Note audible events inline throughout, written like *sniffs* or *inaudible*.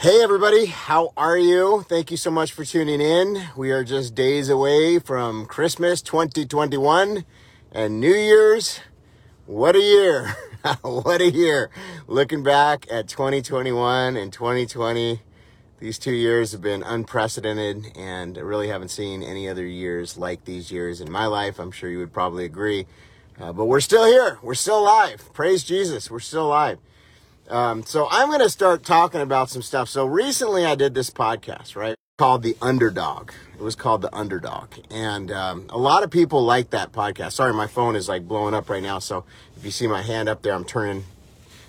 Hey, everybody, how are you? Thank you so much for tuning in. We are just days away from Christmas 2021 and New Year's. What a year! *laughs* what a year! Looking back at 2021 and 2020, these two years have been unprecedented, and I really haven't seen any other years like these years in my life. I'm sure you would probably agree. Uh, but we're still here. We're still alive. Praise Jesus. We're still alive. Um, so I'm going to start talking about some stuff. So recently I did this podcast, right? Called The Underdog. It was called The Underdog. And um, a lot of people like that podcast. Sorry, my phone is like blowing up right now. So if you see my hand up there, I'm turning,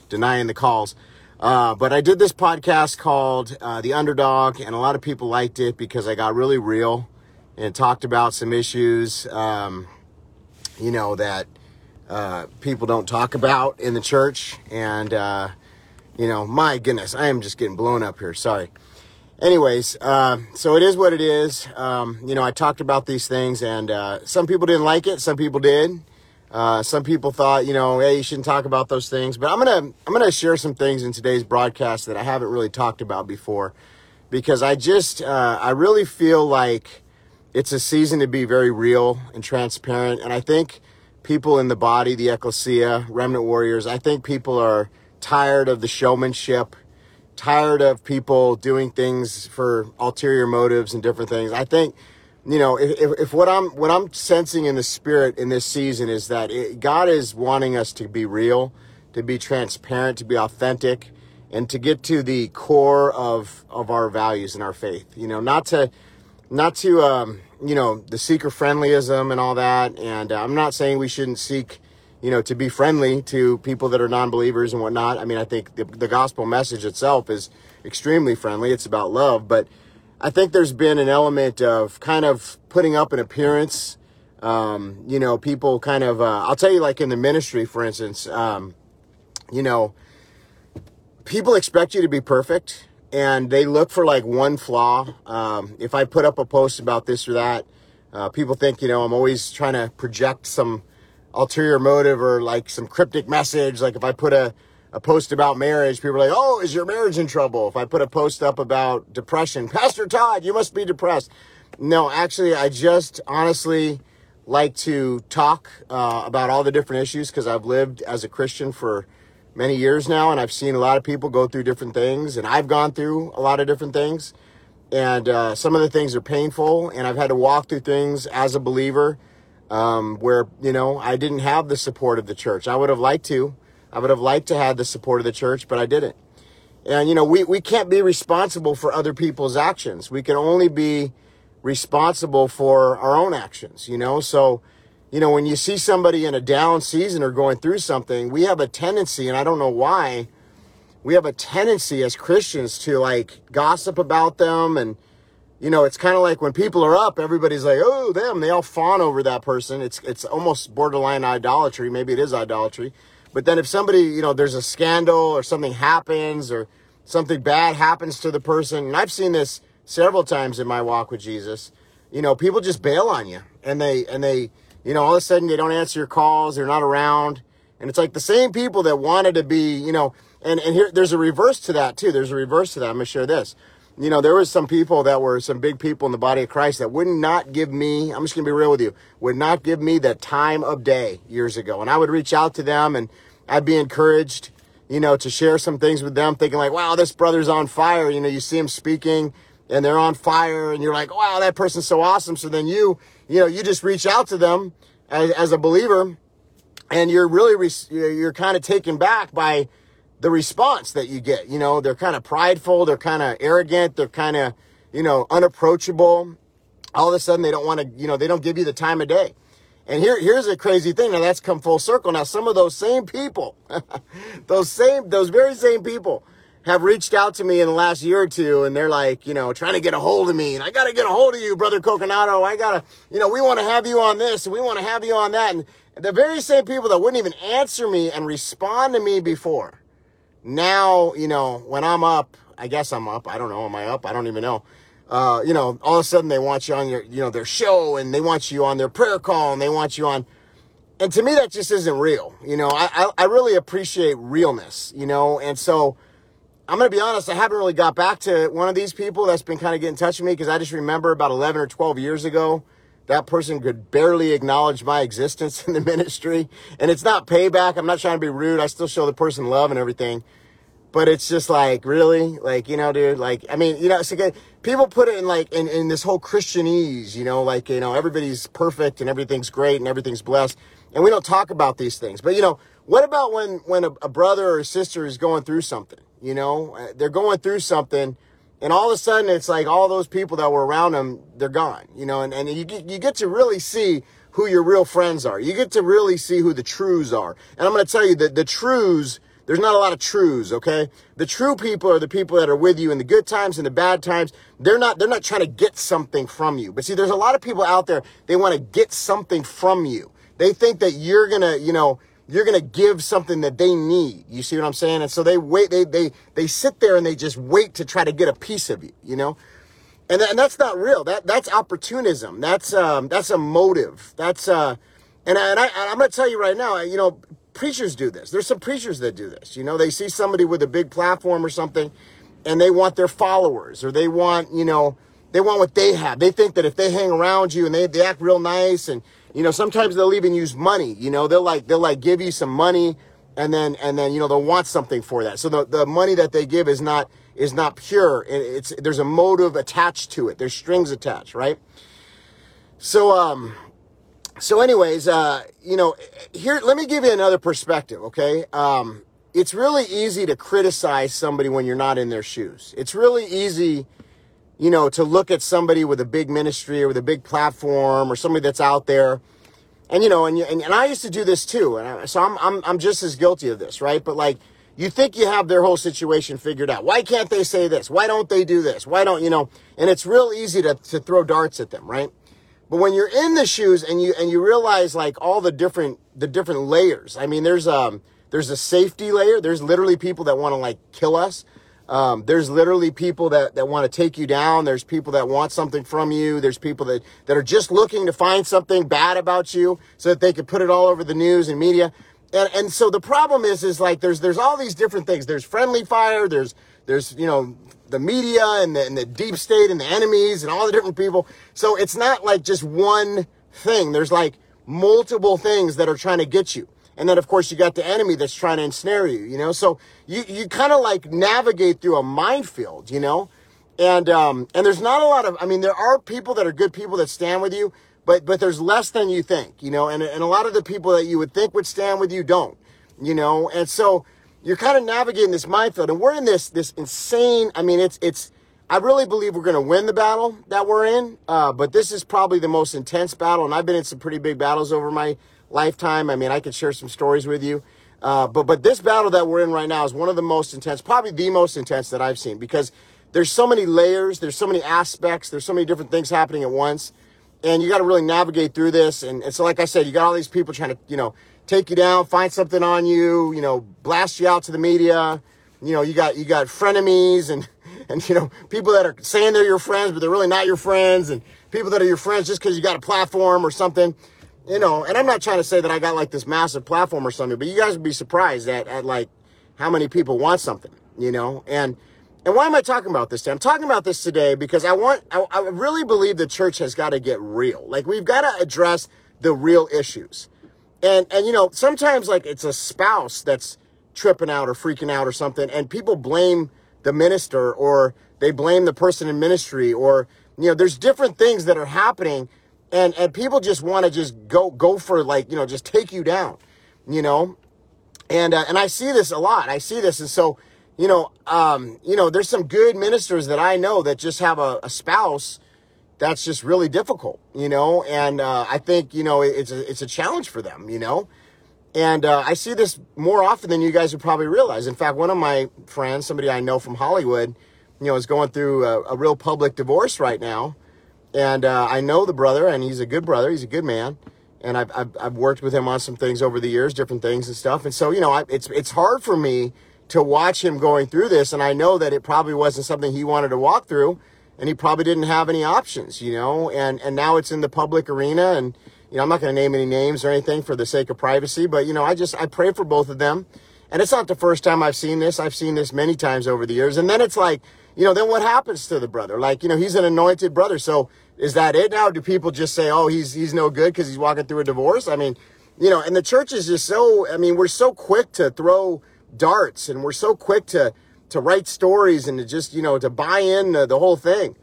denying the calls. Uh, but I did this podcast called uh, The Underdog, and a lot of people liked it because I got really real and talked about some issues, um, you know, that uh, people don't talk about in the church. And, uh, you know, my goodness, I am just getting blown up here. Sorry. Anyways, uh, so it is what it is. Um, you know, I talked about these things, and uh, some people didn't like it, some people did. Uh, some people thought, you know, hey, you shouldn't talk about those things. But I'm gonna I'm gonna share some things in today's broadcast that I haven't really talked about before, because I just uh, I really feel like it's a season to be very real and transparent. And I think people in the body, the ecclesia, remnant warriors, I think people are tired of the showmanship, tired of people doing things for ulterior motives and different things. I think, you know, if, if, what I'm what I'm sensing in the spirit in this season is that it, God is wanting us to be real, to be transparent, to be authentic, and to get to the core of of our values and our faith. You know, not to not to um, you know the seeker friendlyism and all that. And uh, I'm not saying we shouldn't seek you know, to be friendly to people that are non-believers and whatnot. I mean, I think the, the gospel message itself is extremely friendly. It's about love, but I think there's been an element of kind of putting up an appearance. Um, you know, people kind of, uh, I'll tell you, like in the ministry, for instance, um, you know, people expect you to be perfect and they look for like one flaw. Um, if I put up a post about this or that, uh, people think, you know, I'm always trying to project some ulterior motive or like some cryptic message. Like if I put a, a post about marriage, people are like, oh, is your marriage in trouble? If I put a post up about depression, *laughs* Pastor Todd, you must be depressed. No, actually, I just honestly like to talk uh, about all the different issues because I've lived as a Christian for many years now and I've seen a lot of people go through different things and I've gone through a lot of different things. And uh, some of the things are painful and I've had to walk through things as a believer um, where you know I didn't have the support of the church. I would have liked to. I would have liked to have the support of the church, but I didn't. And you know, we, we can't be responsible for other people's actions. We can only be responsible for our own actions, you know? So, you know, when you see somebody in a down season or going through something, we have a tendency, and I don't know why, we have a tendency as Christians to like gossip about them and you know, it's kind of like when people are up, everybody's like, "Oh, them!" They all fawn over that person. It's it's almost borderline idolatry. Maybe it is idolatry. But then if somebody, you know, there's a scandal or something happens or something bad happens to the person, and I've seen this several times in my walk with Jesus. You know, people just bail on you, and they and they, you know, all of a sudden they don't answer your calls. They're not around, and it's like the same people that wanted to be, you know. And and here there's a reverse to that too. There's a reverse to that. I'm gonna share this you know, there was some people that were some big people in the body of Christ that would not give me, I'm just going to be real with you, would not give me the time of day years ago. And I would reach out to them and I'd be encouraged, you know, to share some things with them, thinking like, wow, this brother's on fire. You know, you see him speaking and they're on fire and you're like, wow, that person's so awesome. So then you, you know, you just reach out to them as, as a believer and you're really, you're kind of taken back by, the response that you get. You know, they're kind of prideful, they're kind of arrogant, they're kind of, you know, unapproachable. All of a sudden, they don't want to, you know, they don't give you the time of day. And here, here's a crazy thing. Now that's come full circle. Now some of those same people, *laughs* those same, those very same people have reached out to me in the last year or two and they're like, you know, trying to get a hold of me and I got to get a hold of you, brother Coconato. I got to, you know, we want to have you on this and we want to have you on that. And the very same people that wouldn't even answer me and respond to me before now, you know, when I'm up, I guess I'm up. I don't know. Am I up? I don't even know. Uh, you know, all of a sudden they want you on your, you know, their show and they want you on their prayer call and they want you on. And to me, that just isn't real. You know, I, I, I really appreciate realness, you know, and so I'm going to be honest, I haven't really got back to one of these people that's been kind of getting in touch with me because I just remember about 11 or 12 years ago, that person could barely acknowledge my existence *laughs* in the ministry. And it's not payback. I'm not trying to be rude. I still show the person love and everything. But it's just like, really? Like, you know, dude, like, I mean, you know, it's like, people put it in like, in, in this whole Christianese, you know, like, you know, everybody's perfect and everything's great and everything's blessed. And we don't talk about these things. But, you know, what about when, when a, a brother or a sister is going through something? You know, uh, they're going through something and all of a sudden it's like all those people that were around them, they're gone, you know, and, and you get, you get to really see who your real friends are. You get to really see who the trues are. And I'm going to tell you that the trues, there's not a lot of trues, okay? The true people are the people that are with you in the good times and the bad times. They're not, they're not trying to get something from you. But see, there's a lot of people out there, they want to get something from you. They think that you're going to, you know, you're going to give something that they need. You see what I'm saying? And so they wait, they, they, they sit there and they just wait to try to get a piece of you, you know? And, and that's not real. That, that's opportunism. That's, um, that's a motive. That's, uh, and, I, and I, I'm going to tell you right now, you know, preachers do this. There's some preachers that do this. You know, they see somebody with a big platform or something and they want their followers or they want, you know, they want what they have. They think that if they hang around you and they, they act real nice and you know, sometimes they'll even use money. You know, they'll like they'll like give you some money and then and then you know they'll want something for that. So the, the money that they give is not is not pure. It's there's a motive attached to it. There's strings attached, right? So um so anyways, uh you know, here let me give you another perspective, okay? Um it's really easy to criticize somebody when you're not in their shoes. It's really easy you know, to look at somebody with a big ministry or with a big platform or somebody that's out there. And, you know, and, and, and I used to do this too. And I, so I'm, I'm, I'm just as guilty of this, right? But like, you think you have their whole situation figured out. Why can't they say this? Why don't they do this? Why don't, you know, and it's real easy to, to throw darts at them, right? But when you're in the shoes and you, and you realize like all the different, the different layers, I mean, there's, um, there's a safety layer. There's literally people that want to like kill us. Um, there's literally people that, that want to take you down. There's people that want something from you. There's people that, that are just looking to find something bad about you so that they can put it all over the news and media. And, and so the problem is, is like there's, there's all these different things. There's friendly fire. There's, there's, you know, the media and the, and the deep state and the enemies and all the different people. So it's not like just one thing. There's like multiple things that are trying to get you. And then, of course, you got the enemy that's trying to ensnare you, you know? So you, you kind of like navigate through a minefield, you know? And, um, and there's not a lot of, I mean, there are people that are good people that stand with you, but, but there's less than you think, you know? And, and a lot of the people that you would think would stand with you don't, you know? And so you're kind of navigating this minefield and we're in this, this insane, I mean, it's, it's, I really believe we're going to win the battle that we're in. Uh, but this is probably the most intense battle. And I've been in some pretty big battles over my lifetime. I mean, I could share some stories with you. Uh, but but this battle that we're in right now is one of the most intense, probably the most intense that I've seen because there's so many layers, there's so many aspects, there's so many different things happening at once, and you got to really navigate through this. And, and so, like I said, you got all these people trying to you know take you down, find something on you, you know, blast you out to the media. You know, you got you got frenemies and *laughs* and you know people that are saying they're your friends, but they're really not your friends, and people that are your friends just because you got a platform or something you know, and I'm not trying to say that I got like this massive platform or something, but you guys would be surprised at, at like how many people want something, you know, and, and why am I talking about this today? I'm talking about this today because I want, I, I really believe the church has got to get real. Like we've got to address the real issues. And, and, you know, sometimes like it's a spouse that's tripping out or freaking out or something and people blame the minister or they blame the person in ministry or, you know, there's different things that are happening and and people just want to just go go for like you know just take you down you know? And uh, and i see this a lot. I see this and so you know um you know there's some good ministers that i know that just have a, a spouse that's just really difficult you know? And uh, i think you know it's a it's a challenge for them you know? And uh, i see this more often than you guys would probably realize. In fact one of my friends somebody i know from hollywood you know is going through a, a real public divorce right now and uh, I know the brother, and he's a good brother. He's a good man, and I've, I've, I've worked with him on some things over the years, different things and stuff. And so you know, I, it's it's hard for me to watch him going through this, and I know that it probably wasn't something he wanted to walk through, and he probably didn't have any options, you know. And and now it's in the public arena, and you know, I'm not going to name any names or anything for the sake of privacy, but you know, I just I pray for both of them. And it's not the first time I've seen this. I've seen this many times over the years. And then it's like, you know, then what happens to the brother? Like, you know, he's an anointed brother. So is that it now? Do people just say, oh, he's, he's no good because he's walking through a divorce? I mean, you know, and the church is just so, I mean, we're so quick to throw darts and we're so quick to, to write stories and to just, you know, to buy in the, the whole thing.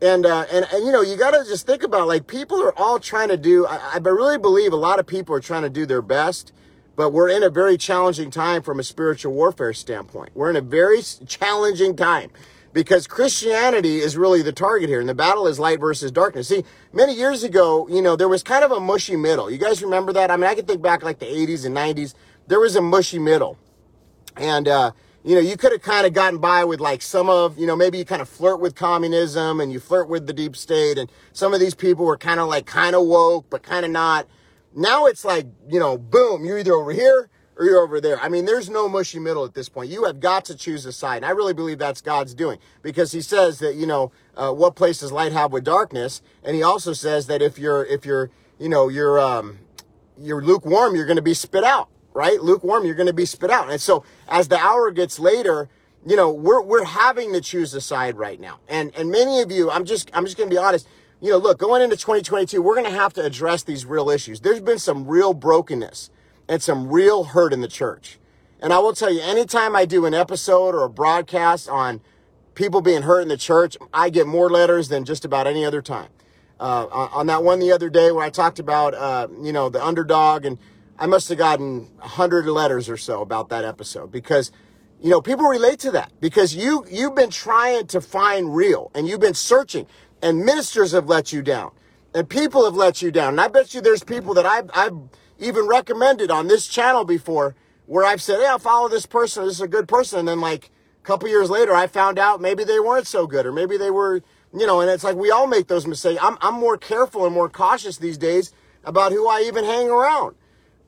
And, uh, and, and, you know, you got to just think about like people are all trying to do, I, I really believe a lot of people are trying to do their best, but we're in a very challenging time from a spiritual warfare standpoint. We're in a very challenging time because Christianity is really the target here, and the battle is light versus darkness. See, many years ago, you know, there was kind of a mushy middle. You guys remember that? I mean, I can think back like the 80s and 90s. There was a mushy middle. And, uh, you know, you could have kind of gotten by with like some of, you know, maybe you kind of flirt with communism and you flirt with the deep state. And some of these people were kind of like kind of woke, but kind of not. Now it's like, you know, boom, you're either over here or you're over there. I mean, there's no mushy middle at this point. You have got to choose a side. And I really believe that's God's doing because he says that, you know, uh, what place does light have with darkness? And he also says that if you're, if you're, you know, you're, um, you're lukewarm, you're going to be spit out, right? Lukewarm, you're going to be spit out. And so as the hour gets later, you know, we're, we're having to choose a side right now. And, and many of you, I'm just, I'm just going to be honest. You know, look, going into 2022, we're going to have to address these real issues. There's been some real brokenness and some real hurt in the church. And I will tell you, anytime I do an episode or a broadcast on people being hurt in the church, I get more letters than just about any other time. Uh, on that one the other day where I talked about, uh, you know, the underdog, and I must have gotten a hundred letters or so about that episode because, you know, people relate to that because you you've been trying to find real and you've been searching, and ministers have let you down, and people have let you down, and I bet you there's people that I've I've even recommended on this channel before where I've said, yeah, follow this person. This is a good person. And then like a couple years later, I found out maybe they weren't so good or maybe they were, you know, and it's like we all make those mistakes. I'm, I'm more careful and more cautious these days about who I even hang around.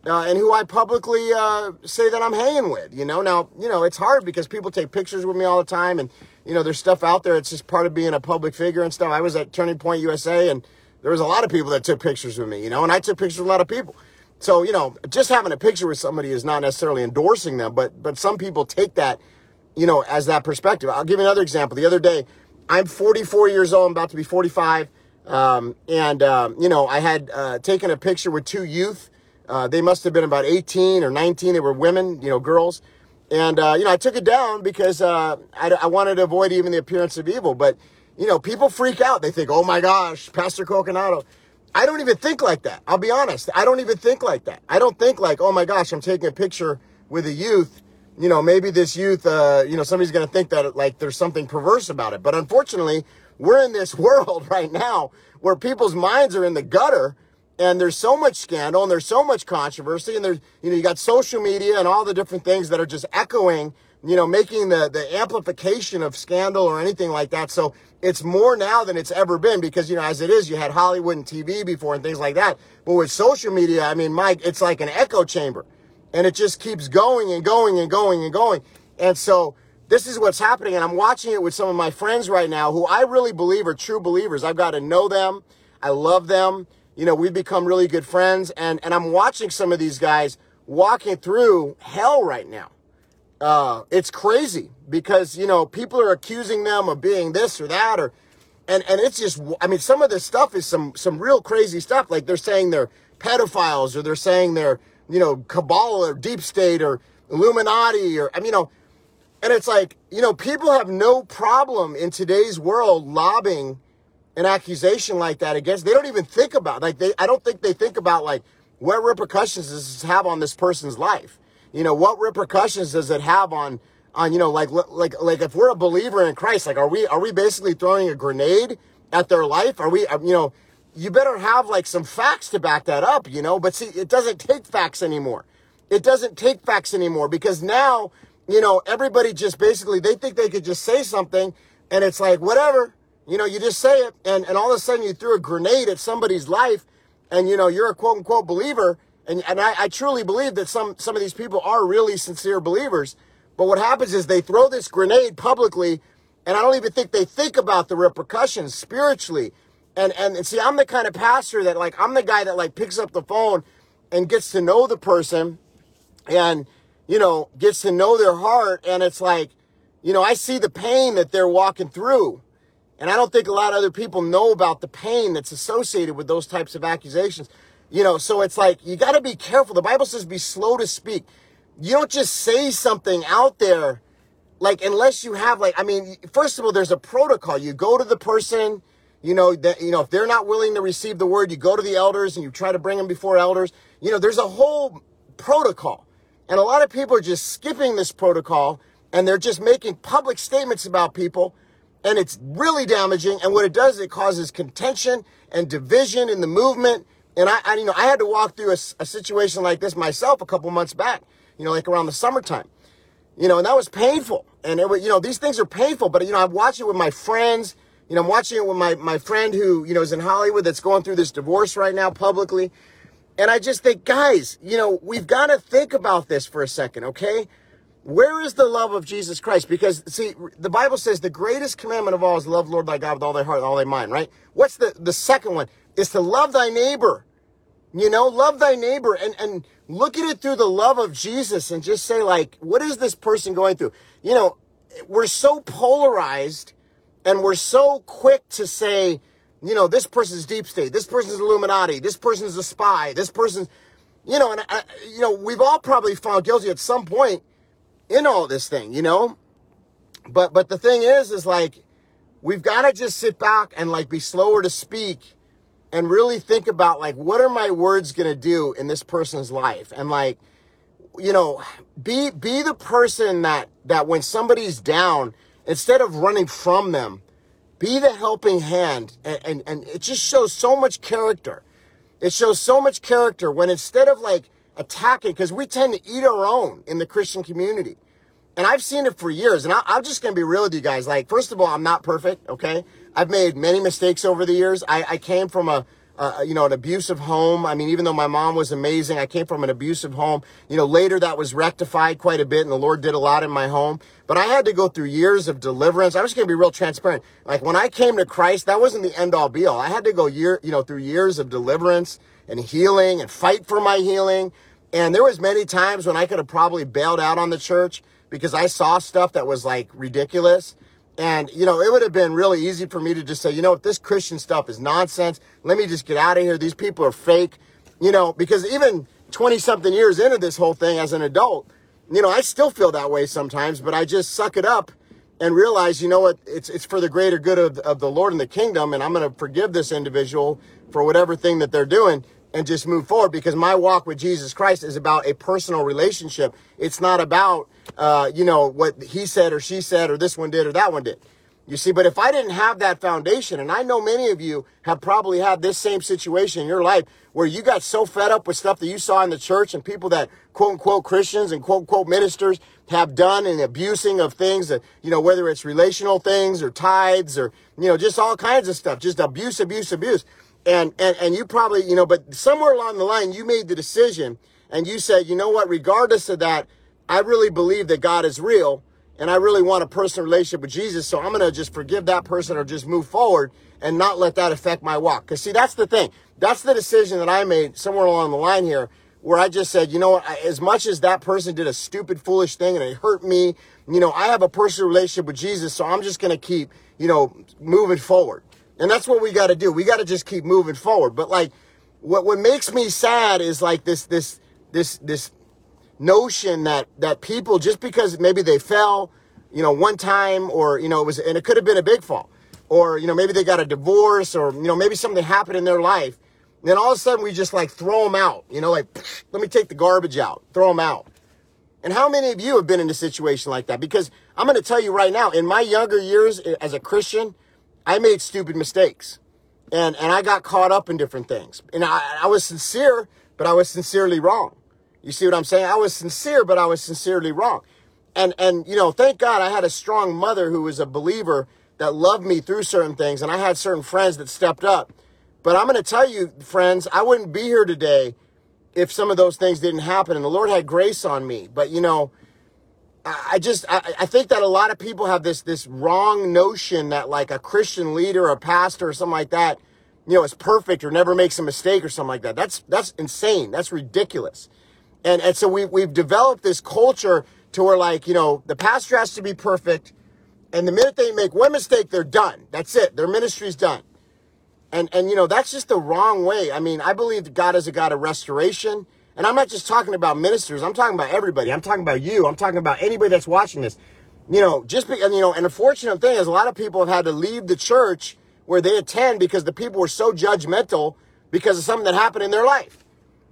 Uh, and who I publicly uh, say that I'm hanging with, you know. Now, you know, it's hard because people take pictures with me all the time, and you know, there's stuff out there. It's just part of being a public figure and stuff. I was at Turning Point USA, and there was a lot of people that took pictures with me, you know, and I took pictures with a lot of people. So, you know, just having a picture with somebody is not necessarily endorsing them, but but some people take that, you know, as that perspective. I'll give you another example. The other day, I'm 44 years old, I'm about to be 45, um, and um, you know, I had uh, taken a picture with two youth. Uh, they must have been about 18 or 19. They were women, you know, girls. And, uh, you know, I took it down because uh, I, I wanted to avoid even the appearance of evil. But, you know, people freak out. They think, oh my gosh, Pastor Coconato. I don't even think like that. I'll be honest. I don't even think like that. I don't think like, oh my gosh, I'm taking a picture with a youth. You know, maybe this youth, uh, you know, somebody's going to think that like there's something perverse about it. But unfortunately, we're in this *laughs* world right now where people's minds are in the gutter and there's so much scandal and there's so much controversy and there's, you know, you got social media and all the different things that are just echoing you know, making the, the amplification of scandal or anything like that. So it's more now than it's ever been because, you know, as it is, you had Hollywood and TV before and things like that. But with social media, I mean, Mike, it's like an echo chamber and it just keeps going and going and going and going. And so this is what's happening. And I'm watching it with some of my friends right now who I really believe are true believers. I've got to know them. I love them. You know, we've become really good friends and, and I'm watching some of these guys walking through hell right now uh, it's crazy because you know people are accusing them of being this or that or and and it's just i mean some of this stuff is some some real crazy stuff. Like they're saying they're pedophiles or they're saying they're you know cabal or deep state or illuminati or i mean you know and it's like you know people have no problem in today's world lobbing an accusation like that against they don't even think about like they i don't think they think about like what repercussions does this have on this person's life you know, what repercussions does it have on on you know like like like if we're a believer in Christ, like are we are we basically throwing a grenade at their life? Are we uh, you know, you better have like some facts to back that up, you know? But see, it doesn't take facts anymore. It doesn't take facts anymore because now, you know, everybody just basically they think they could just say something and it's like whatever, you know, you just say it and and all of a sudden you threw a grenade at somebody's life and you know, you're a quote unquote believer and, and I, I truly believe that some, some of these people are really sincere believers. But what happens is they throw this grenade publicly, and I don't even think they think about the repercussions spiritually. And, and, and see, I'm the kind of pastor that like, I'm the guy that like picks up the phone and gets to know the person. And, you know, gets to know their heart and it's like, you know, I see the pain that they're walking through. And I don't think a lot of other people know about the pain that's associated with those types of accusations. You know, so it's like you got to be careful. The Bible says be slow to speak. You don't just say something out there like unless you have like I mean, first of all there's a protocol. You go to the person, you know, that you know if they're not willing to receive the word, you go to the elders and you try to bring them before elders. You know, there's a whole protocol. And a lot of people are just skipping this protocol and they're just making public statements about people and it's really damaging. And what it does, it causes contention and division in the movement. And I, I you know, I had to walk through a, a situation like this myself a couple months back, you know, like around the summertime, you know, and that was painful. And it was, you know, these things are painful, but you know, I'm watching it with my friends. You know, I'm watching it with my, my friend who, you know, is in Hollywood that's going through this divorce right now publicly. And I just think, guys, you know, we've got to think about this for a second, okay? Where is the love of Jesus Christ? Because see, the Bible says the greatest commandment of all is love Lord thy God with all thy heart and all thy mind, right? What's the, the second one? Is to love thy neighbor. You know, love thy neighbor and, and look at it through the love of Jesus and just say like, what is this person going through? You know, we're so polarized and we're so quick to say, you know, this person's deep state, this person's Illuminati, this person's a spy, this person's, you know, and I, you know, we've all probably found guilty at some point in all this thing, you know? But but the thing is is like we've got to just sit back and like be slower to speak and really think about like what are my words going to do in this person's life and like you know be be the person that that when somebody's down instead of running from them be the helping hand and and, and it just shows so much character it shows so much character when instead of like attacking because we tend to eat our own in the Christian community. And I've seen it for years. And I, am just going to be real with you guys. Like, first of all, I'm not perfect, okay? I've made many mistakes over the years. I, I came from a, uh, you know, an abusive home. I mean, even though my mom was amazing, I came from an abusive home. You know, later that was rectified quite a bit and the Lord did a lot in my home. But I had to go through years of deliverance. I'm just going to be real transparent. Like when I came to Christ, that wasn't the end all be all. I had to go year, you know, through years of deliverance and healing and fight for my healing. And there was many times when I could have probably bailed out on the church because I saw stuff that was like ridiculous. And, you know, it would have been really easy for me to just say, you know, if this Christian stuff is nonsense, let me just get out of here. These people are fake, you know, because even 20 something years into this whole thing as an adult, you know, I still feel that way sometimes, but I just suck it up and realize, you know what, it's, it's for the greater good of, of the Lord and the kingdom. And I'm going to forgive this individual for whatever thing that they're doing and just move forward because my walk with Jesus Christ is about a personal relationship. It's not about, uh, you know, what he said or she said or this one did or that one did. You see, but if I didn't have that foundation, and I know many of you have probably had this same situation in your life where you got so fed up with stuff that you saw in the church and people that quote unquote Christians and quote unquote ministers have done and abusing of things that, you know, whether it's relational things or tithes or, you know, just all kinds of stuff, just abuse, abuse, abuse and and and you probably you know but somewhere along the line you made the decision and you said you know what regardless of that i really believe that god is real and i really want a personal relationship with jesus so i'm going to just forgive that person or just move forward and not let that affect my walk because see that's the thing that's the decision that i made somewhere along the line here where i just said you know what as much as that person did a stupid foolish thing and it hurt me you know i have a personal relationship with jesus so i'm just going to keep you know moving forward and that's what we got to do. We got to just keep moving forward. But like, what what makes me sad is like this this this this notion that that people just because maybe they fell, you know, one time or you know it was and it could have been a big fall, or you know maybe they got a divorce or you know maybe something happened in their life. Then all of a sudden we just like throw them out. You know, like *sniffs* let me take the garbage out, throw them out. And how many of you have been in a situation like that? Because I'm going to tell you right now, in my younger years as a Christian, I made stupid mistakes and, and I got caught up in different things. And I, I was sincere, but I was sincerely wrong. You see what I'm saying? I was sincere, but I was sincerely wrong. And, and, you know, thank God I had a strong mother who was a believer that loved me through certain things. And I had certain friends that stepped up. But I'm going to tell you, friends, I wouldn't be here today if some of those things didn't happen. And the Lord had grace on me. But, you know, I just I, I think that a lot of people have this this wrong notion that like a Christian leader, a pastor, or something like that, you know, is perfect or never makes a mistake or something like that. That's that's insane. That's ridiculous. And, and so we, we've developed this culture to where like, you know, the pastor has to be perfect. And the minute they make one mistake, they're done. That's it. Their ministry's done. And, and, you know, that's just the wrong way. I mean, I believe that God is a God of restoration. And I'm not just talking about ministers. I'm talking about everybody. I'm talking about you. I'm talking about anybody that's watching this. You know, just be, you know, and the fortunate thing is a lot of people have had to leave the church where they attend because the people were so judgmental because of something that happened in their life.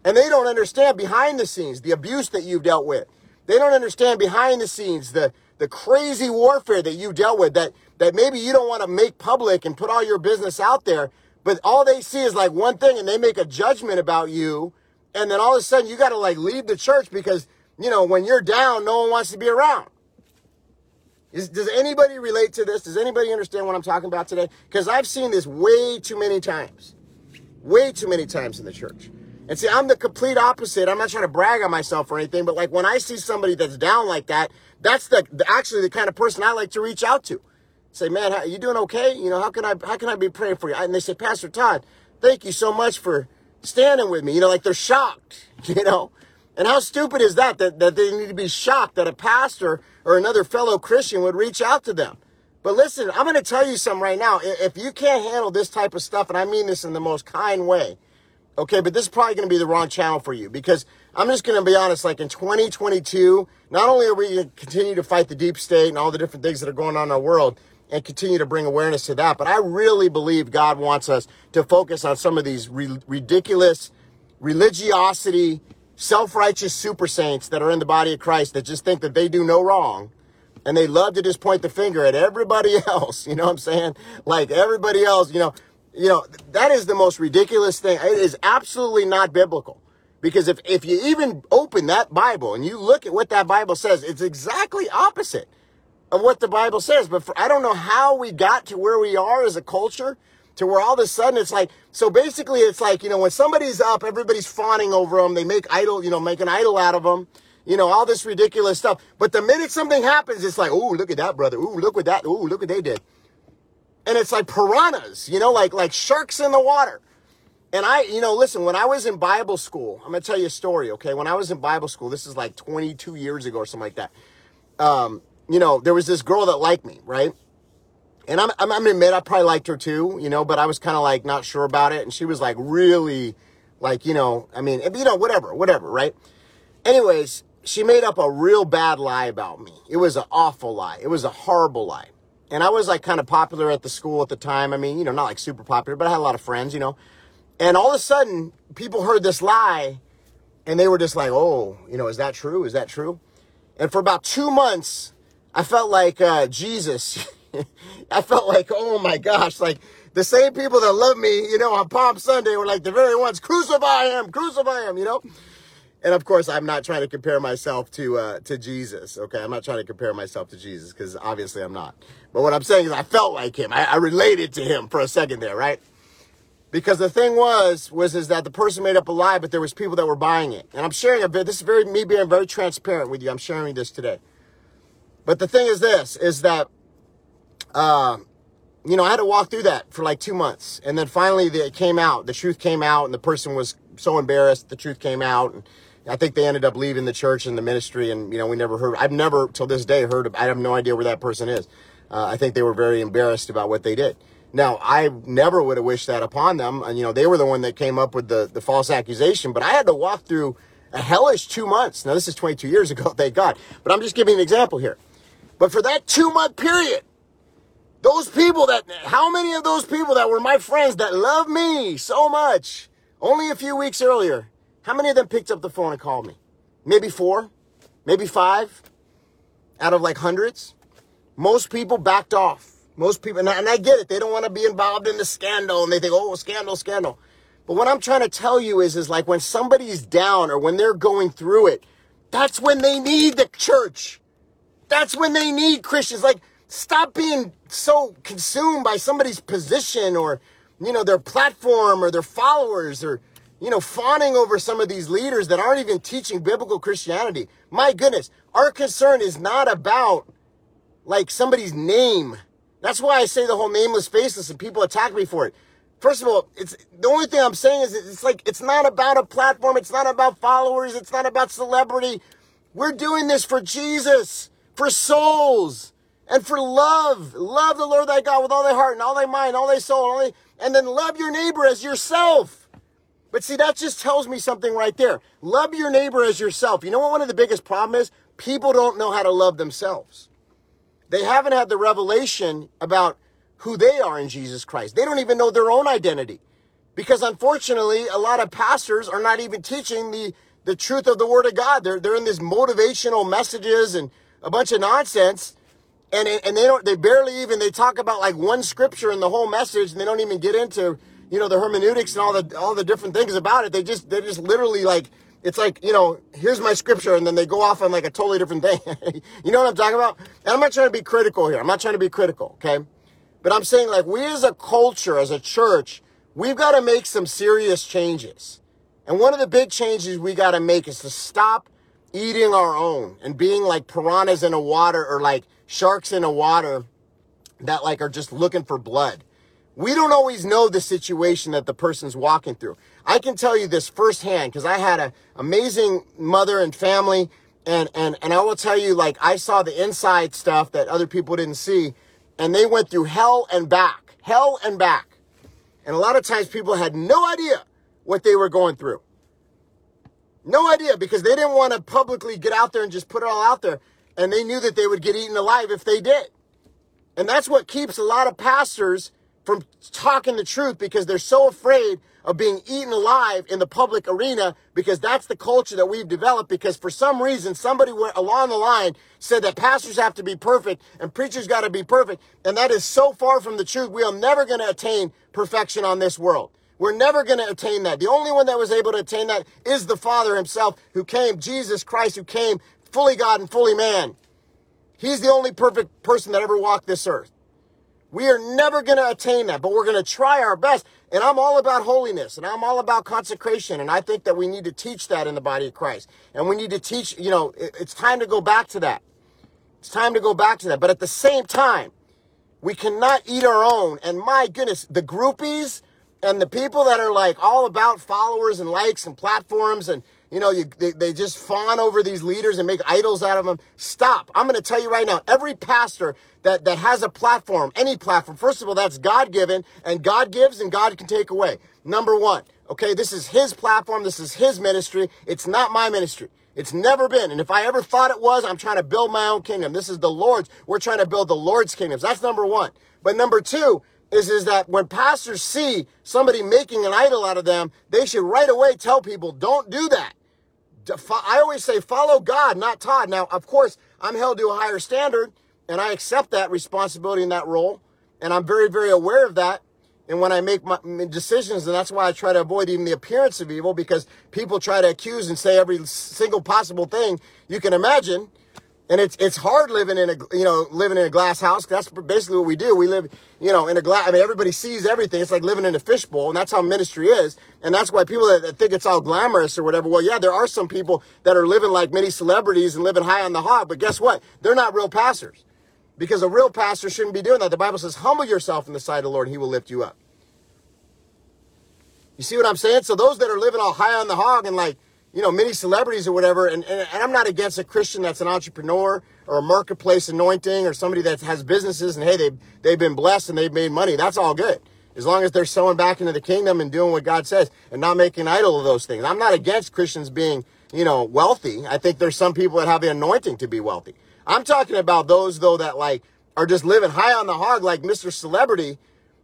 And they don't understand behind the scenes the abuse that you've dealt with. They don't understand behind the scenes the, the crazy warfare that you dealt with that, that maybe you don't want to make public and put all your business out there. But all they see is like one thing and they make a judgment about you. And then all of a sudden you got to like leave the church because, you know, when you're down, no one wants to be around. Is, does anybody relate to this? Does anybody understand what I'm talking about today? Because I've seen this way too many times. Way too many times in the church. And see, I'm the complete opposite. I'm not trying to brag on myself or anything, but like when I see somebody that's down like that, that's the, the actually the kind of person I like to reach out to. Say, man, how, you doing okay? You know, how can I how can I be praying for you? And they say, Pastor Todd, thank you so much for standing with me. You know, like they're shocked. *laughs* You know, and how stupid is that, that, that they need to be shocked that a pastor or another fellow Christian would reach out to them. But listen, I'm going to tell you something right now. If you can't handle this type of stuff, and I mean this in the most kind way, okay, but this is probably going to be the wrong channel for you because I'm just going to be honest, like in 2022, not only are we going to continue to fight the deep state and all the different things that are going on in our world and continue to bring awareness to that, but I really believe God wants us to focus on some of these re- ridiculous religiosity, self-righteous super saints that are in the body of Christ that just think that they do no wrong and they love to just point the finger at everybody *laughs* else. You know what I'm saying? Like everybody else, you know, you know, that is the most ridiculous thing. It is absolutely not biblical. Because if, if you even open that Bible and you look at what that Bible says, it's exactly opposite of what the Bible says. But for, I don't know how we got to where we are as a culture to where all of a sudden it's like, so basically it's like, you know, when somebody's up, everybody's fawning over them. They make idol, you know, make an idol out of them you know, all this ridiculous stuff. But the minute something happens, it's like, oh, look at that, brother. Oh, look what that, Oh, look what they did. And it's like piranhas, you know, like, like sharks in the water. And I, you know, listen, when I was in Bible school, I'm going to tell you a story, okay? When I was in Bible school, this is like 22 years ago or something like that. Um, you know, there was this girl that liked me, right? And I'm, I'm, I'm gonna admit I probably liked her too, you know, but I was kind of like not sure about it. And she was like really, like, you know, I mean, you know, whatever, whatever, right? Anyways, she made up a real bad lie about me. It was an awful lie. It was a horrible lie. And I was like kind of popular at the school at the time. I mean, you know, not like super popular, but I had a lot of friends, you know. And all of a sudden, people heard this lie and they were just like, oh, you know, is that true? Is that true? And for about two months, I felt like uh, Jesus. *laughs* I felt like, oh my gosh, like the same people that love me, you know, on Palm Sunday were like the very ones, crucify him, crucify him, you know? And of course, I'm not trying to compare myself to uh, to Jesus. Okay, I'm not trying to compare myself to Jesus because obviously I'm not. But what I'm saying is, I felt like him. I, I related to him for a second there, right? Because the thing was, was is that the person made up a lie, but there was people that were buying it. And I'm sharing a bit. This is very me being very transparent with you. I'm sharing this today. But the thing is this: is that, uh, you know, I had to walk through that for like two months, and then finally the, it came out. The truth came out, and the person was so embarrassed. The truth came out. And, I think they ended up leaving the church and the ministry, and you know we never heard. I've never till this day heard. I have no idea where that person is. Uh, I think they were very embarrassed about what they did. Now I never would have wished that upon them, and you know they were the one that came up with the the false accusation. But I had to walk through a hellish two months. Now this is 22 years ago, *laughs* thank God. But I'm just giving an example here. But for that two month period, those people that how many of those people that were my friends that loved me so much only a few weeks earlier how many of them picked up the phone and called me? Maybe four, maybe five out of like hundreds. Most people backed off. Most people, and I, and I get it, they don't want to be involved in the scandal and they think, oh, scandal, scandal. But what I'm trying to tell you is, is like when somebody's down or when they're going through it, that's when they need the church. That's when they need Christians. Like, stop being so consumed by somebody's position or, you know, their platform or their followers or, you know, fawning over some of these leaders that aren't even teaching biblical Christianity. My goodness, our concern is not about like somebody's name. That's why I say the whole nameless, faceless, and people attack me for it. First of all, it's the only thing I'm saying is it's like it's not about a platform, it's not about followers, it's not about celebrity. We're doing this for Jesus, for souls, and for love. Love the Lord thy God with all thy heart and all thy mind, all thy soul, all thy, and then love your neighbor as yourself. But see, that just tells me something right there. Love your neighbor as yourself. You know what one of the biggest problem is? People don't know how to love themselves. They haven't had the revelation about who they are in Jesus Christ. They don't even know their own identity. Because unfortunately, a lot of pastors are not even teaching the, the truth of the Word of God. They're, they're in these motivational messages and a bunch of nonsense. And, and they don't, they barely even, they talk about like one scripture in the whole message and they don't even get into, you know, the hermeneutics and all the, all the different things about it. They just, they're just literally like, it's like, you know, here's my scripture, and then they go off on like a totally different thing. *laughs* you know what I'm talking about? And I'm not trying to be critical here. I'm not trying to be critical, okay? But I'm saying, like, we as a culture, as a church, we've got to make some serious changes. And one of the big changes we got to make is to stop eating our own and being like piranhas in a water or like sharks in a water that like are just looking for blood. We don't always know the situation that the person's walking through. I can tell you this firsthand because I had an amazing mother and family and, and, and I will tell you like I saw the inside stuff that other people didn't see and they went through hell and back, hell and back. And a lot of times people had no idea what they were going through. No idea because they didn't want to publicly get out there and just put it all out there. And they knew that they would get eaten alive if they did. And that's what keeps a lot of pastors from talking the truth because they're so afraid of being eaten alive in the public arena because that's the culture that we've developed because for some reason somebody went along the line said that pastors have to be perfect and preachers got to be perfect and that is so far from the truth. We are never going to attain perfection on this world. We're never going to attain that. The only one that was able to attain that is the father himself who came jesus christ who came fully god and fully man. He's the only perfect person that ever walked this earth we are never going to attain that, but we're going to try our best. And I'm all about holiness and I'm all about consecration. And I think that we need to teach that in the body of Christ. And we need to teach, you know, it's time to go back to that. It's time to go back to that. But at the same time, we cannot eat our own. And my goodness, the groupies and the people that are like all about followers and likes and platforms and you know, you, they, they just fawn over these leaders and make idols out of them. Stop. I'm going to tell you right now, every pastor that, that has a platform, any platform, first of all, that's God given and God gives and God can take away. Number one, okay, this is his platform. This is his ministry. It's not my ministry. It's never been. And if I ever thought it was, I'm trying to build my own kingdom. This is the Lord's. We're trying to build the Lord's kingdoms. That's number one. But number two is, is that when pastors see somebody making an idol out of them, they should right away tell people, don't do that. I always say follow God, not Todd. Now, of course, I'm held to a higher standard and I accept that responsibility in that role. And I'm very, very aware of that. And when I make my decisions, and that's why I try to avoid even the appearance of evil because people try to accuse and say every single possible thing you can imagine. And it's it's hard living in a you know living in a glass house. That's basically what we do. We live you know in a glass. I mean, everybody sees everything. It's like living in a fishbowl, and that's how ministry is. And that's why people that, that think it's all glamorous or whatever. Well, yeah, there are some people that are living like many celebrities and living high on the hog. But guess what? They're not real pastors, because a real pastor shouldn't be doing that. The Bible says, "Humble yourself in the sight of the Lord, and He will lift you up." You see what I'm saying? So those that are living all high on the hog and like you know, many celebrities or whatever. And, and, and, I'm not against a Christian that's an entrepreneur or a marketplace anointing or somebody that has businesses and hey, they've, they've been blessed and they've made money. That's all good. As long as they're sowing back into the kingdom and doing what God says and not making an idol of those things. I'm not against Christians being, you know, wealthy. I think there's some people that have the anointing to be wealthy. I'm talking about those though that like are just living high on the hog like Mr. Celebrity.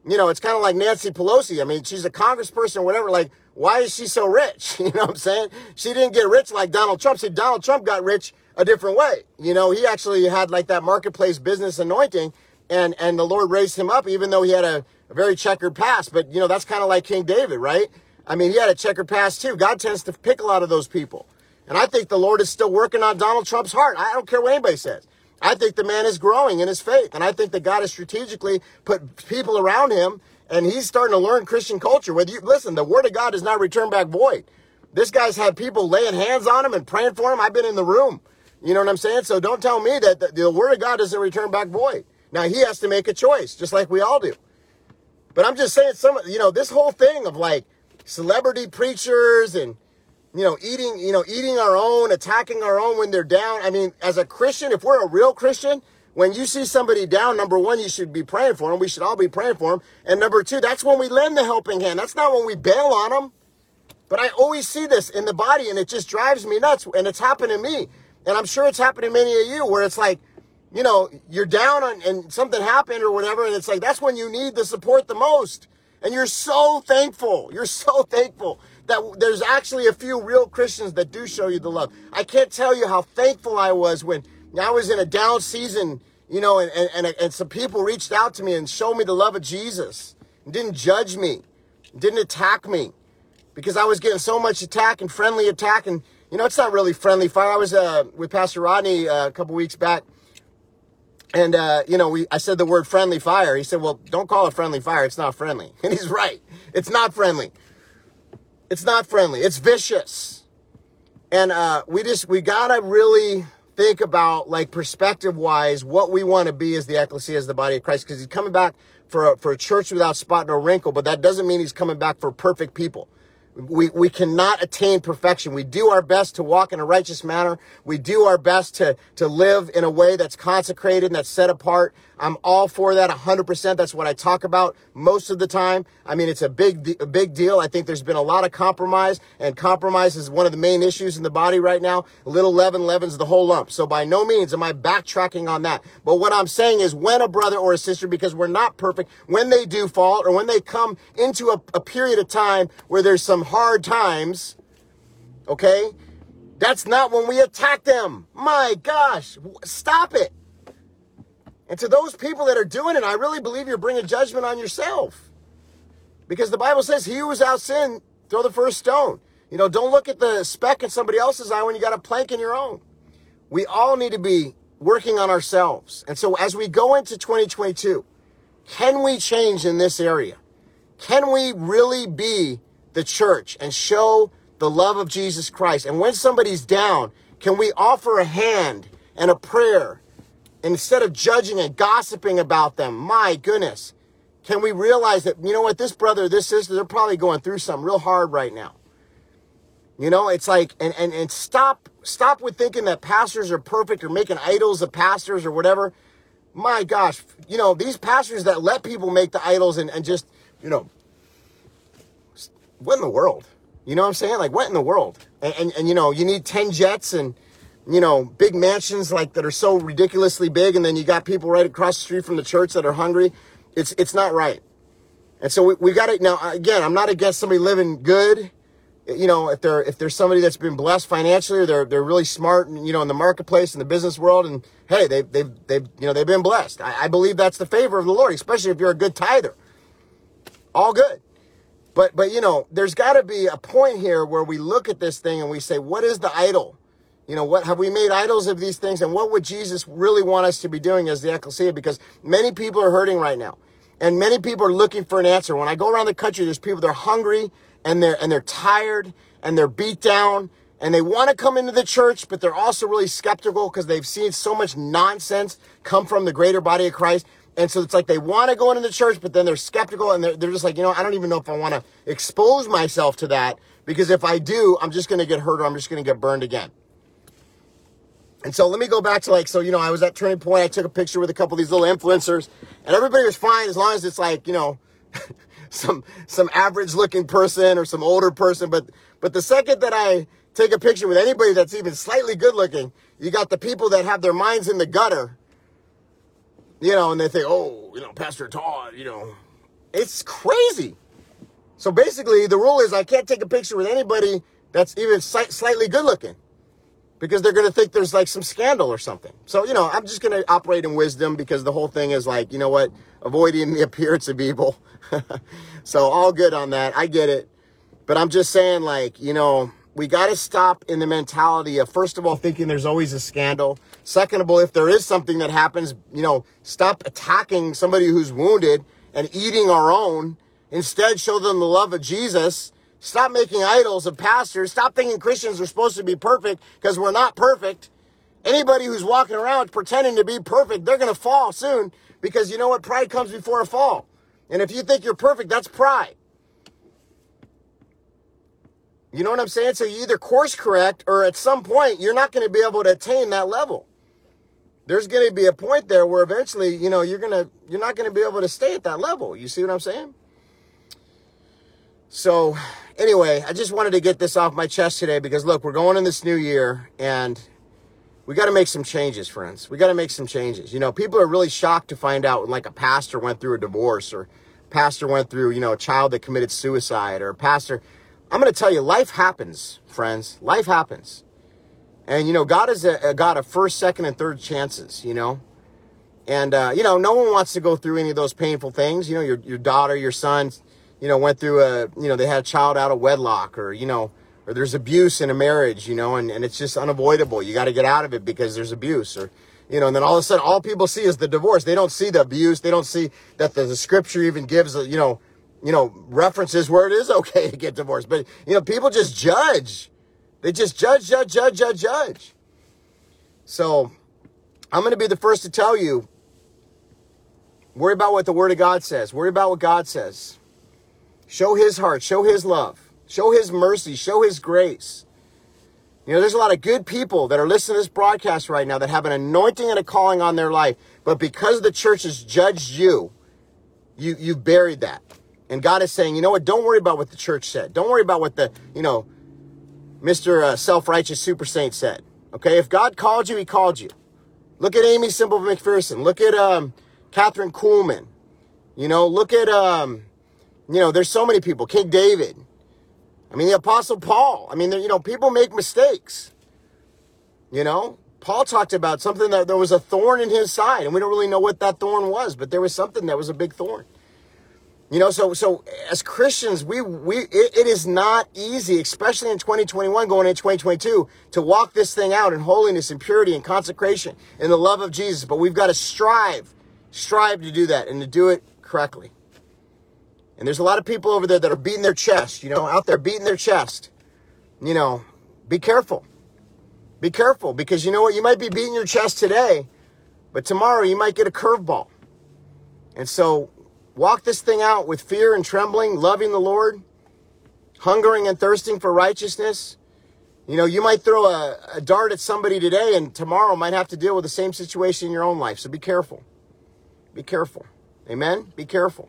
You know, it's kind of like Nancy Pelosi. I mean, she's a congressperson or whatever. Like, why is she so rich? *laughs* You know what I'm saying? She didn't get rich like Donald Trump. See, Donald Trump got rich a different way. You know, he actually had like that marketplace business anointing and, and the Lord raised him up even though he had a, a very checkered past. But, you know, that's kind of like King David, right? I mean, he had a checkered past too. God tends to pick a lot of those people. And I think the Lord is still working on Donald Trump's heart. I don't care what anybody says. I think the man is growing in his faith. And I think that God has strategically put people around him and he's starting to learn Christian culture. Whether you listen, the word of God does not return back void. This guy's had people laying hands on him and praying for him. I've been in the room. You know what I'm saying? So don't tell me that the, the word of God doesn't return back void. Now he has to make a choice, just like we all do. But I'm just saying some, you know, this whole thing of like celebrity preachers and, you know, eating, you know, eating our own, attacking our own when they're down. I mean, as a Christian, if we're a real Christian, when you see somebody down, number one, you should be praying for them. We should all be praying for them. And number two, that's when we lend the helping hand. That's not when we bail on them. But I always see this in the body and it just drives me nuts. And it's happened to me. And I'm sure it's happened to many of you where it's like, you know, you're down on, and something happened or whatever. And it's like, that's when you need the support the most. And you're so thankful. You're so thankful that there's actually a few real Christians that do show you the love. I can't tell you how thankful I was when I was in a down season, you know, and, and, and, and some people reached out to me and showed me the love of Jesus didn't judge me, didn't attack me because I was getting so much attack and friendly attack. And, you know, it's not really friendly fire. I was uh, with Pastor Rodney uh, a couple weeks back. And, uh, you know, we, I said the word friendly fire. He said, well, don't call it friendly fire. It's not friendly. *laughs* And he's right. It's not friendly. It's not friendly. It's vicious. And, uh, we just, we gotta really think about like perspective wise what we want to be as the ecclesia as the body of christ because he's coming back for a, for a church without spot nor wrinkle but that doesn't mean he's coming back for perfect people we, we cannot attain perfection. We do our best to walk in a righteous manner. We do our best to, to live in a way that's consecrated and that's set apart. I'm all for that 100%. That's what I talk about most of the time. I mean, it's a big, a big deal. I think there's been a lot of compromise and compromise is one of the main issues in the body right now. Little leaven leavens the whole lump. So by no means am I backtracking on that. But what I'm saying is when a brother or a sister, because we're not perfect, when they do fall or when they come into a, a period of time where there's some hard times, okay? That's not when we attack them. My gosh, stop it. And to those people that are doing it, I really believe you're bringing judgment on yourself. Because the Bible says, he who is out sin, throw the first stone. You know, don't look at the speck in somebody else's eye when you got a plank in your own. We all need to be working on ourselves. And so as we go into 2022, can we change in this area? Can we really be the church and show the love of Jesus Christ? And when somebody's down, can we offer a hand and a prayer instead of judging and gossiping about them, my goodness, can we realize that, you know what, this brother, this sister, they're probably going through something real hard right now. You know, it's like, and, and, and stop, stop with thinking that pastors are perfect or making idols of pastors or whatever. My gosh, you know, these pastors that let people make the idols and, and just, you know, what in the world? You know what I'm saying? Like, what in the world? And, and, and you know, you need 10 jets and, you know, big mansions like that are so ridiculously big, and then you got people right across the street from the church that are hungry. It's it's not right. And so we, we got it now. Again, I'm not against somebody living good. You know, if they're if there's somebody that's been blessed financially, or they're they're really smart, and you know, in the marketplace in the business world, and hey, they they've they've you know they've been blessed. I, I believe that's the favor of the Lord, especially if you're a good tither. All good. But but you know, there's got to be a point here where we look at this thing and we say, what is the idol? You know, what have we made idols of these things? And what would Jesus really want us to be doing as the ecclesia? Because many people are hurting right now. And many people are looking for an answer. When I go around the country, there's people that are hungry and they're and they're tired and they're beat down and they want to come into the church, but they're also really skeptical because they've seen so much nonsense come from the greater body of Christ. And so it's like they want to go into the church, but then they're skeptical and they're, they're just like, you know, I don't even know if I want to expose myself to that because if I do, I'm just going to get hurt or I'm just going to get burned again. And so let me go back to like, so, you know, I was at Turning Point. I took a picture with a couple of these little influencers and everybody was fine as long as it's like, you know, *laughs* some, some average looking person or some older person. But, but the second that I take a picture with anybody that's even slightly good looking, you got the people that have their minds in the gutter, you know, and they think, oh, you know, Pastor Todd, you know, it's crazy. So basically the rule is I can't take a picture with anybody that's even slightly good looking because they're going to think there's like some scandal or something. So, you know, I'm just going to operate in wisdom because the whole thing is like, you know what, avoiding the *laughs* appearance of evil. *laughs* so, all good on that. I get it. But I'm just saying, like, you know, we got to stop in the mentality of, first of all, thinking there's always a scandal. Second of all, if there is something that happens, you know, stop attacking somebody who's wounded and eating our own. Instead, show them the love of Jesus Stop making idols of pastors. Stop thinking Christians are supposed to be perfect because we're not perfect. Anybody who's walking around pretending to be perfect, they're going to fall soon because you know what? Pride comes before a fall. And if you think you're perfect, that's pride. You know what I'm saying? So you either course correct or at some point you're not going to be able to attain that level. There's going to be a point there where eventually, you know, you're going to you're not going to be able to stay at that level. You see what I'm saying? So, anyway, I just wanted to get this off my chest today because look, we're going in this new year and we got to make some changes, friends. We got to make some changes. You know, people are really shocked to find out when like a pastor went through a divorce or pastor went through, you know, a child that committed suicide or a pastor I'm going to tell you, life happens, friends. Life happens. And, you know, God is a, a God of first, second, and third chances, you know. And, uh, you know, no one wants to go through any of those painful things. You know, your, your daughter, your son, you know, went through a, you know, they had a child out of wedlock or, you know, or there's abuse in a marriage, you know, and, and it's just unavoidable. You got to get out of it because there's abuse or, you know, and then all of a sudden all people see is the divorce. They don't see the abuse. They don't see that the, the scripture even gives, you know, you know, references where it is okay *laughs* to get divorced. But, you know, people just judge. They just judge, judge, judge, judge, judge. So I'm going to be the first to tell you worry about what the Word of God says, worry about what God says. Show His heart, show His love, show His mercy, show His grace. You know, there's a lot of good people that are listening to this broadcast right now that have an anointing and a calling on their life, but because the church has judged you, you you've buried that. And God is saying, you know what? Don't worry about what the church said. Don't worry about what the, you know, Mr. Uh, self-righteous super saint said. Okay. If God called you, he called you. Look at Aimee Semple McPherson. Look at, um, Kathryn Kuhlman. You know, look at, um, you know, there's so many people. King David. I mean, the apostle Paul. I mean, you know, people make mistakes. You know, Paul talked about something that there was a thorn in his side and we don't really know what that thorn was, but there was something that was a big thorn. You know, so so as Christians, we we it, it is not easy, especially in 2021 going into 2022, to walk this thing out in holiness and purity and consecration in the love of Jesus. But we've got to strive, strive to do that and to do it correctly. And there's a lot of people over there that are beating their chest, you know, out there beating their chest. You know, be careful. Be careful because you know what? You might be beating your chest today, but tomorrow you might get a curveball. And so Walk this thing out with fear and trembling, loving the Lord, hungering and thirsting for righteousness. You know, you might throw a, a, dart at somebody today and tomorrow might have to deal with the same situation in your own life. So be careful. Be careful. Amen? Be careful.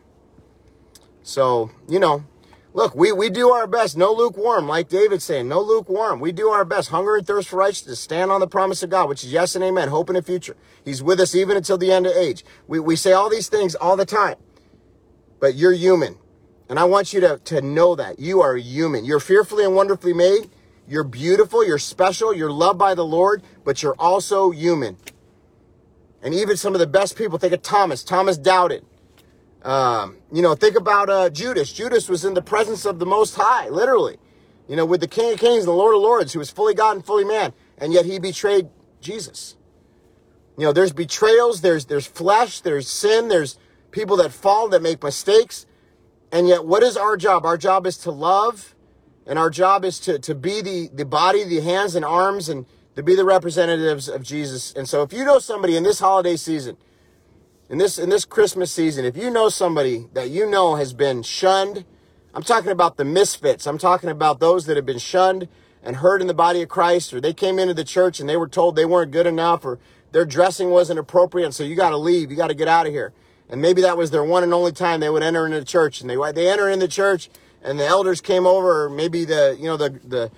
So, you know, look, we, we do our best. No lukewarm, like David saying, no lukewarm. We do our best. Hunger and thirst for righteousness. Stand on the promise of God, which is yes and amen. Hope in the future. He's with us even until the end of age. We, we say all these things all the time but you're human. And I want you to, to know that you are human. You're fearfully and wonderfully made. You're beautiful. You're special. You're loved by the Lord, but you're also human. And even some of the best people, think of Thomas. Thomas doubted. Um, you know, think about uh, Judas. Judas was in the presence of the Most High, literally. You know, with the King of Kings the Lord of Lords, who was fully God and fully man, and yet he betrayed Jesus. You know, there's betrayals, there's there's flesh, there's sin, there's people that fall, that make mistakes. And yet, what is our job? Our job is to love, and our job is to, to be the, the body, the hands and arms, and to be the representatives of Jesus. And so, if you know somebody in this holiday season, in this in this Christmas season, if you know somebody that you know has been shunned, I'm talking about the misfits. I'm talking about those that have been shunned and hurt in the body of Christ, or they came into the church and they were told they weren't good enough, or their dressing wasn't appropriate, and so you got to leave, you got to get out of here and maybe that was their one and only time they would enter into the church and they they enter in the church and the elders came over or maybe the you know the the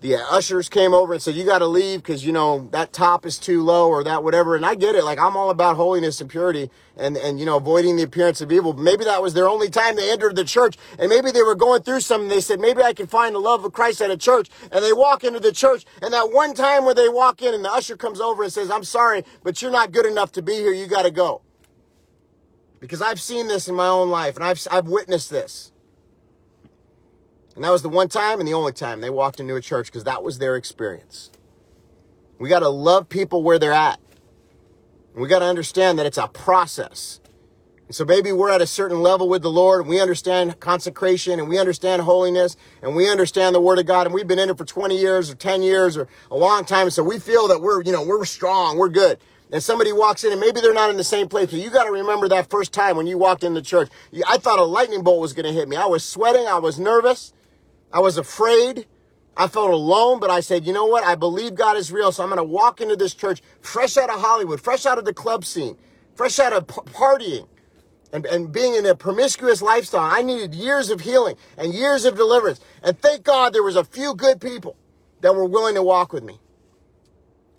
the ushers came over and said you got to leave because you know that top is too low or that whatever. And i get it. Like i'm all about holiness and purity and and you know avoiding the appearance of evil. Maybe that was their only time they entered the church and maybe they were going through something. They said maybe i can find the love of christ at a church. And they walk into the church and that one time where they walk in and the usher comes over and says i'm sorry but you're not good enough to be here. You got to go. Because I've seen this in my own life and I've, I've witnessed this. And that was the one time and the only time they walked into a church because that was their experience. We got to love people where they're at. We got to understand that it's a process. And so maybe we're at a certain level with the Lord we understand consecration and we understand holiness and we understand the word of God and we've been in it for 20 years or 10 years or a long time. So we feel that we're, you know, we're strong, we're good. and somebody walks in and maybe they're not in the same place, but you got to remember that first time when you walked in the church. I thought a lightning bolt was going to hit me. I was sweating. I was nervous. I was afraid. I felt alone, but I said, you know what? I believe God is real. So I'm going to walk into this church fresh out of Hollywood, fresh out of the club scene, fresh out of p- partying and, and being in a promiscuous lifestyle. I needed years of healing and years of deliverance. And thank God there was a few good people that were willing to walk with me.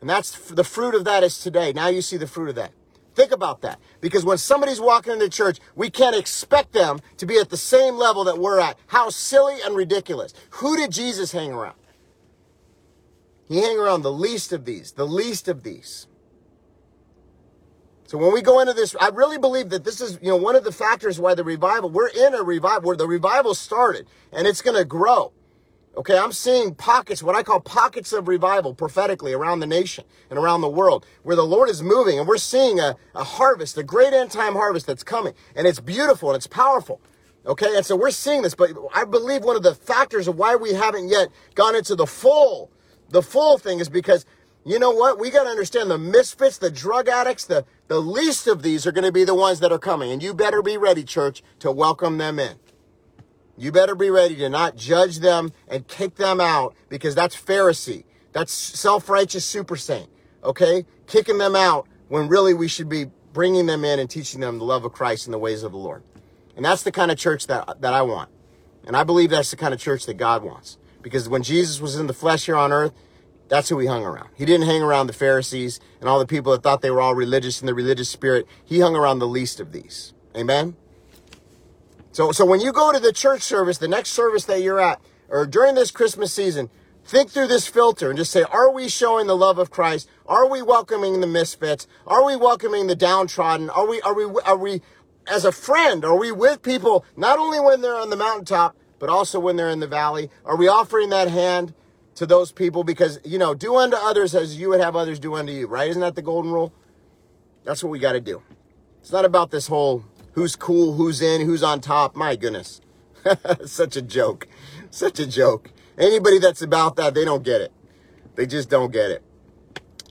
And that's the fruit of that is today. Now you see the fruit of that. Think about that. Because when somebody's walking into church, we can't expect them to be at the same level that we're at. How silly and ridiculous. Who did Jesus hang around? He hang around the least of these, the least of these. So when we go into this, I really believe that this is, you know, one of the factors why the revival, we're in a revival, where the revival started and it's going to grow. Okay, I'm seeing pockets, what I call pockets of revival prophetically around the nation and around the world where the Lord is moving and we're seeing a, a harvest, a great end time harvest that's coming. And it's beautiful and it's powerful. Okay, and so we're seeing this, but I believe one of the factors of why we haven't yet gone into the full, the full thing is because you know what? We got to understand the misfits, the drug addicts, the, the least of these are going to be the ones that are coming. And you better be ready, church, to welcome them in. You better be ready to not judge them and kick them out because that's Pharisee. That's self-righteous super saint. Okay? Kicking them out when really we should be bringing them in and teaching them the love of Christ and the ways of the Lord. And that's the kind of church that, that I want. And I believe that's the kind of church that God wants. Because when Jesus was in the flesh here on earth, that's who he hung around. He didn't hang around the Pharisees and all the people that thought they were all religious in the religious spirit. He hung around the least of these. Amen? So, so when you go to the church service, the next service that you're at, or during this Christmas season, think through this filter and just say, are we showing the love of Christ? Are we welcoming the misfits? Are we welcoming the downtrodden? Are we, are we, are we, as a friend, are we with people not only when they're on the mountaintop, but also when they're in the valley? Are we offering that hand to those people? Because, you know, do unto others as you would have others do unto you, right? Isn't that the golden rule? That's what we got to do. It's not about this whole who's cool, who's in, who's on top. My goodness. *laughs* Such a joke. Such a joke. Anybody that's about that, they don't get it. They just don't get it.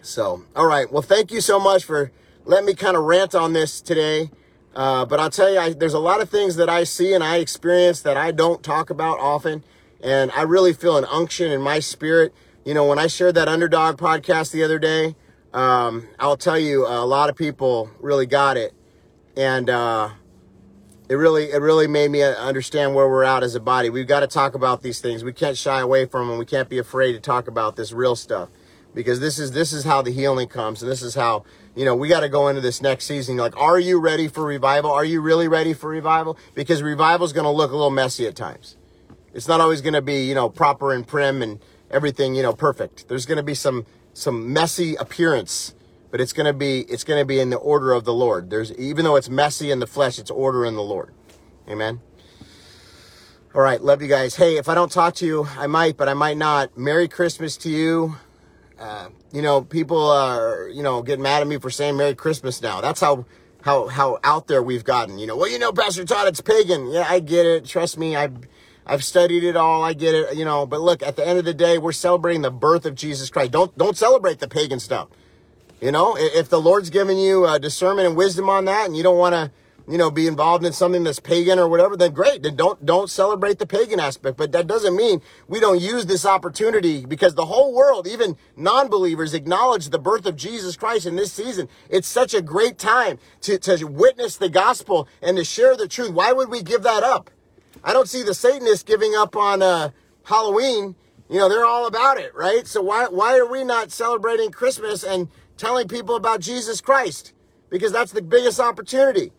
So, all right. Well, thank you so much for letting me kind of rant on this today. Uh, but I'll tell you, I, there's a lot of things that I see and I experience that I don't talk about often. And I really feel an unction in my spirit. You know, when I shared that underdog podcast the other day, um, I'll tell you, a lot of people really got it and uh, it really it really made me understand where we're at as a body. We've got to talk about these things. We can't shy away from them. We can't be afraid to talk about this real stuff because this is this is how the healing comes, and this is how you know we got to go into this next season. Like, are you ready for revival? Are you really ready for revival? Because revival is going to look a little messy at times. It's not always going to be you know proper and prim and everything you know perfect. There's going to be some some messy appearance but it's going to be it's going to be in the order of the Lord. There's even though it's messy in the flesh, it's order in the Lord. Amen. All right, love you guys. Hey, if I don't talk to you, I might, but I might not. Merry Christmas to you. Uh, you know, people are you know getting mad at me for saying Merry Christmas now. That's how how how out there we've gotten. You know, well, you know, Pastor Todd, it's pagan. Yeah, I get it. Trust me, I. I've studied it all. I get it, you know. But look, at the end of the day, we're celebrating the birth of Jesus Christ. Don't don't celebrate the pagan stuff. You know, if the Lord's given you uh, discernment and wisdom on that, and you don't want to, you know, be involved in something that's pagan or whatever, then great. Then don't don't celebrate the pagan aspect. But that doesn't mean we don't use this opportunity because the whole world, even non-believers, acknowledge the birth of Jesus Christ in this season. It's such a great time to to witness the gospel and to share the truth. Why would we give that up? I don't see the Satanists giving up on uh, Halloween. You know, they're all about it, right? So why why are we not celebrating Christmas and telling people about Jesus Christ because that's the biggest opportunity.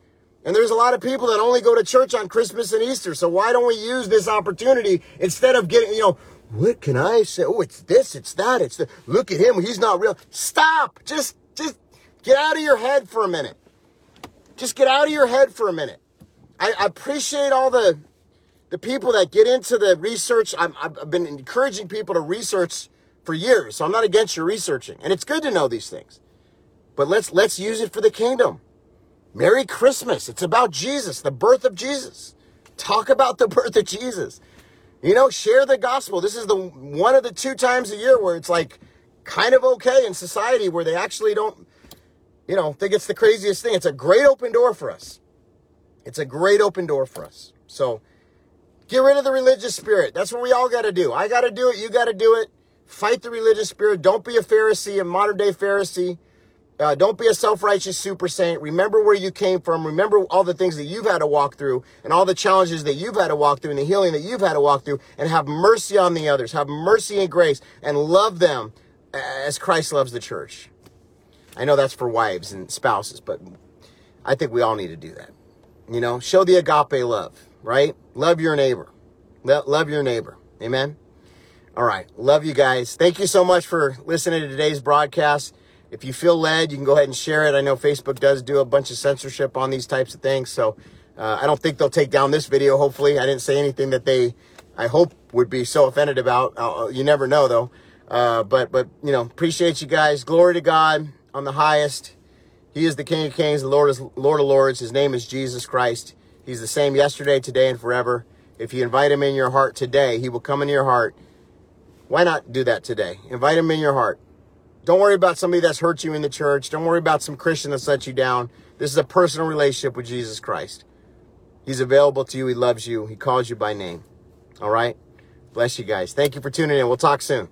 And there's a lot of people that only go to church on Christmas and Easter. So why don't we use this opportunity instead of getting, you know, what can I say? Oh, it's this, it's that, it's the, look at him, he's not real. Stop. Just, just get out of your head for a minute. Just get out of your head for a minute. I, I appreciate all the, the people that get into the research. i I've been encouraging people to research for years. So I'm not against your researching. And it's good to know these things. But let's let's use it for the kingdom. Merry Christmas. It's about Jesus, the birth of Jesus. Talk about the *laughs* birth of Jesus. You know, share the gospel. This is the one of the two times a year where it's like kind of okay in society where they actually don't you know, think it's the craziest thing. It's a great open door for us. It's a great open door for us. So get rid of the religious spirit. That's what we all got to do. I got to do it. You got to do it. Fight the religious spirit. Don't be a Pharisee, a modern day Pharisee. Uh, don't be a self-righteous super saint. Remember where you came from. Remember all the things that you've had to walk through and all the challenges that you've had to walk through and the healing that you've had to walk through and have mercy on the others. Have mercy and grace and love them as Christ loves the church. I know that's for wives and spouses, but I think we all need to do that. You know, show the agape love, right? Love your neighbor. love your neighbor. Amen. All right. Love you guys. Thank you so much for listening to today's broadcast. If you feel led, you can go ahead and share it. I know Facebook does do a bunch of censorship on these types of things. So uh, I don't think they'll take down this video. Hopefully, I didn't say anything that they, I hope, would be so offended about. Uh, you never know, though. Uh, but but you know, appreciate you guys. Glory to God on the highest. He is the King of Kings, the Lord is Lord of Lords. His name is Jesus Christ. He's the same yesterday, today, and forever. If you invite him in your heart today, he will come into your heart. Why not do that today? Invite him in your heart. Don't worry about somebody that's hurt you in the church. Don't worry about some Christian that's let you down. This is a personal relationship with Jesus Christ. He's available to you. He loves you. He calls you by name. All right? Bless you guys. Thank you for tuning in. We'll talk soon.